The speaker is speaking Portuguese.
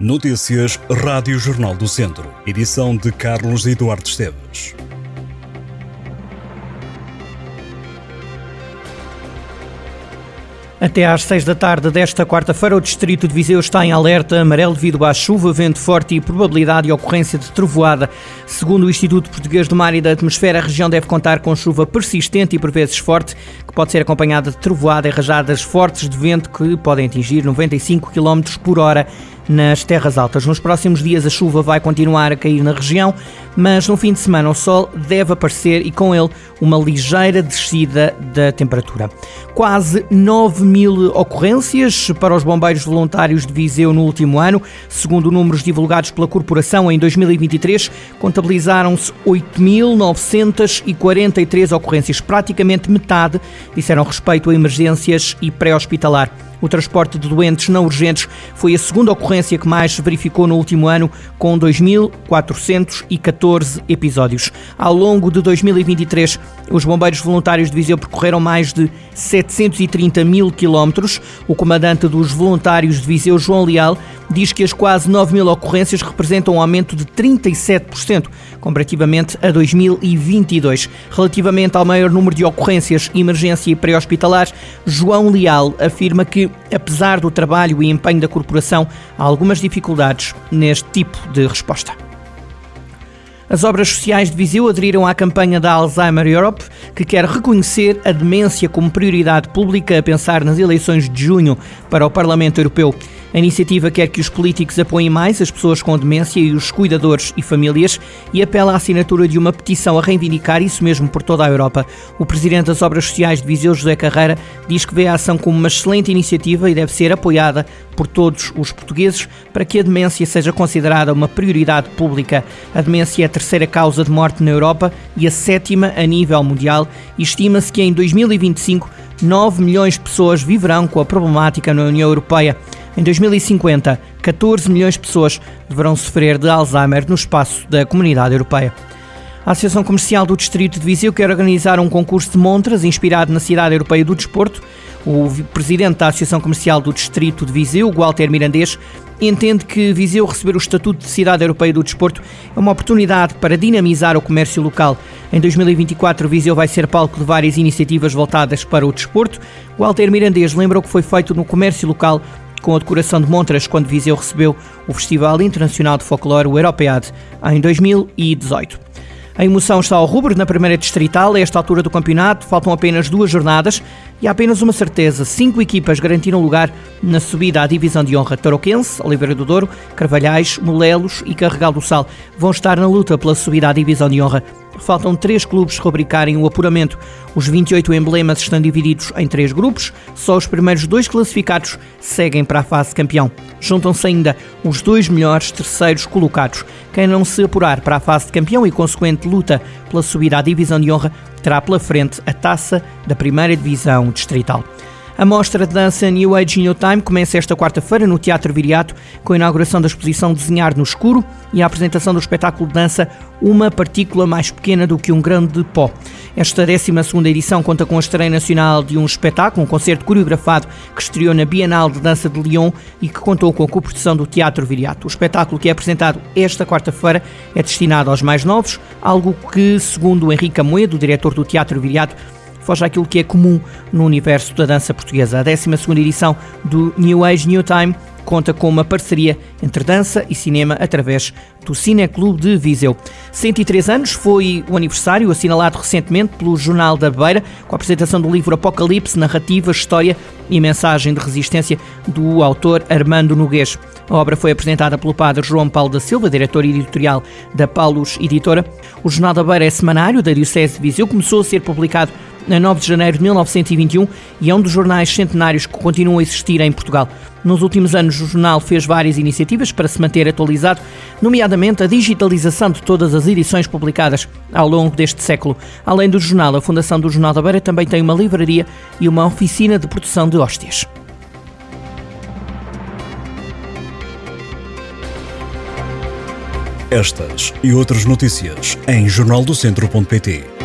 Notícias Rádio Jornal do Centro. Edição de Carlos Eduardo Esteves. Até às seis da tarde desta quarta-feira, o Distrito de Viseu está em alerta amarelo devido à chuva, vento forte e probabilidade de ocorrência de trovoada. Segundo o Instituto Português do Mar e da Atmosfera, a região deve contar com chuva persistente e por vezes forte, que pode ser acompanhada de trovoada e rajadas fortes de vento que podem atingir 95 km por hora nas terras altas. Nos próximos dias a chuva vai continuar a cair na região, mas no fim de semana o sol deve aparecer e com ele uma ligeira descida da temperatura. Quase 9 mil ocorrências para os bombeiros voluntários de Viseu no último ano. Segundo números divulgados pela corporação em 2023, contabilizaram-se 8.943 ocorrências, praticamente metade disseram respeito a emergências e pré-hospitalar. O transporte de doentes não urgentes foi a segunda ocorrência que mais se verificou no último ano, com 2.414 episódios. Ao longo de 2023, os bombeiros voluntários de Viseu percorreram mais de 730 mil quilómetros. O comandante dos voluntários de Viseu, João Leal, diz que as quase 9 mil ocorrências representam um aumento de 37% comparativamente a 2022. Relativamente ao maior número de ocorrências, emergência e pré-hospitalares, João Leal afirma que, apesar do trabalho e empenho da corporação, há algumas dificuldades neste tipo de resposta. As obras sociais de Viseu aderiram à campanha da Alzheimer Europe, que quer reconhecer a demência como prioridade pública a pensar nas eleições de junho para o Parlamento Europeu. A iniciativa quer que os políticos apoiem mais as pessoas com demência e os cuidadores e famílias e apela à assinatura de uma petição a reivindicar isso mesmo por toda a Europa. O presidente das Obras Sociais de Viseu, José Carreira, diz que vê a ação como uma excelente iniciativa e deve ser apoiada por todos os portugueses para que a demência seja considerada uma prioridade pública. A demência é terceira causa de morte na Europa e a sétima a nível mundial e estima-se que em 2025 9 milhões de pessoas viverão com a problemática na União Europeia. Em 2050, 14 milhões de pessoas deverão sofrer de Alzheimer no espaço da Comunidade Europeia. A Associação Comercial do Distrito de Viseu quer organizar um concurso de montras inspirado na Cidade Europeia do Desporto. O presidente da Associação Comercial do Distrito de Viseu, Walter Mirandês, entende que Viseu receber o Estatuto de Cidade Europeia do Desporto é uma oportunidade para dinamizar o comércio local. Em 2024, Viseu vai ser palco de várias iniciativas voltadas para o desporto. Walter Mirandês lembrou que foi feito no comércio local com a decoração de montras quando Viseu recebeu o Festival Internacional de Folclore, o Europead, em 2018. A emoção está ao rubro na primeira distrital. A esta altura do campeonato faltam apenas duas jornadas e há apenas uma certeza: cinco equipas garantiram lugar na subida à divisão de honra. Tarouquense, Oliveira do Douro, Carvalhais, Molelos e Carregal do Sal vão estar na luta pela subida à divisão de honra. Faltam três clubes rubricarem o apuramento. Os 28 emblemas estão divididos em três grupos. Só os primeiros dois classificados seguem para a fase campeão. Juntam-se ainda os dois melhores terceiros colocados. Quem não se apurar para a fase de campeão e consequente luta pela subida à divisão de honra terá pela frente a taça da primeira divisão distrital. A mostra de dança New Age New Time começa esta quarta-feira no Teatro Viriato, com a inauguração da exposição Desenhar no Escuro e a apresentação do espetáculo de dança Uma Partícula Mais Pequena do que um Grande Pó. Esta 12 edição conta com a estreia nacional de um espetáculo, um concerto coreografado que estreou na Bienal de Dança de Lyon e que contou com a coprodução do Teatro Viriato. O espetáculo que é apresentado esta quarta-feira é destinado aos mais novos, algo que, segundo Henrique Amoedo, diretor do Teatro Viriato, foge àquilo que é comum no universo da dança portuguesa. A 12 edição do New Age New Time conta com uma parceria entre dança e cinema através do Cineclube de Viseu. 103 anos foi o aniversário assinalado recentemente pelo Jornal da Beira, com a apresentação do livro Apocalipse, Narrativa, História e Mensagem de Resistência do autor Armando Noguês. A obra foi apresentada pelo padre João Paulo da Silva, diretor editorial da Paulus Editora. O Jornal da Beira é semanário da Diocese de Viseu, começou a ser publicado a 9 de janeiro de 1921 e é um dos jornais centenários que continuam a existir em Portugal. Nos últimos anos, o jornal fez várias iniciativas para se manter atualizado, nomeadamente a digitalização de todas as edições publicadas ao longo deste século. Além do jornal, a Fundação do Jornal da Beira também tem uma livraria e uma oficina de produção de hóstias. Estas e outras notícias em jornaldocentro.pt.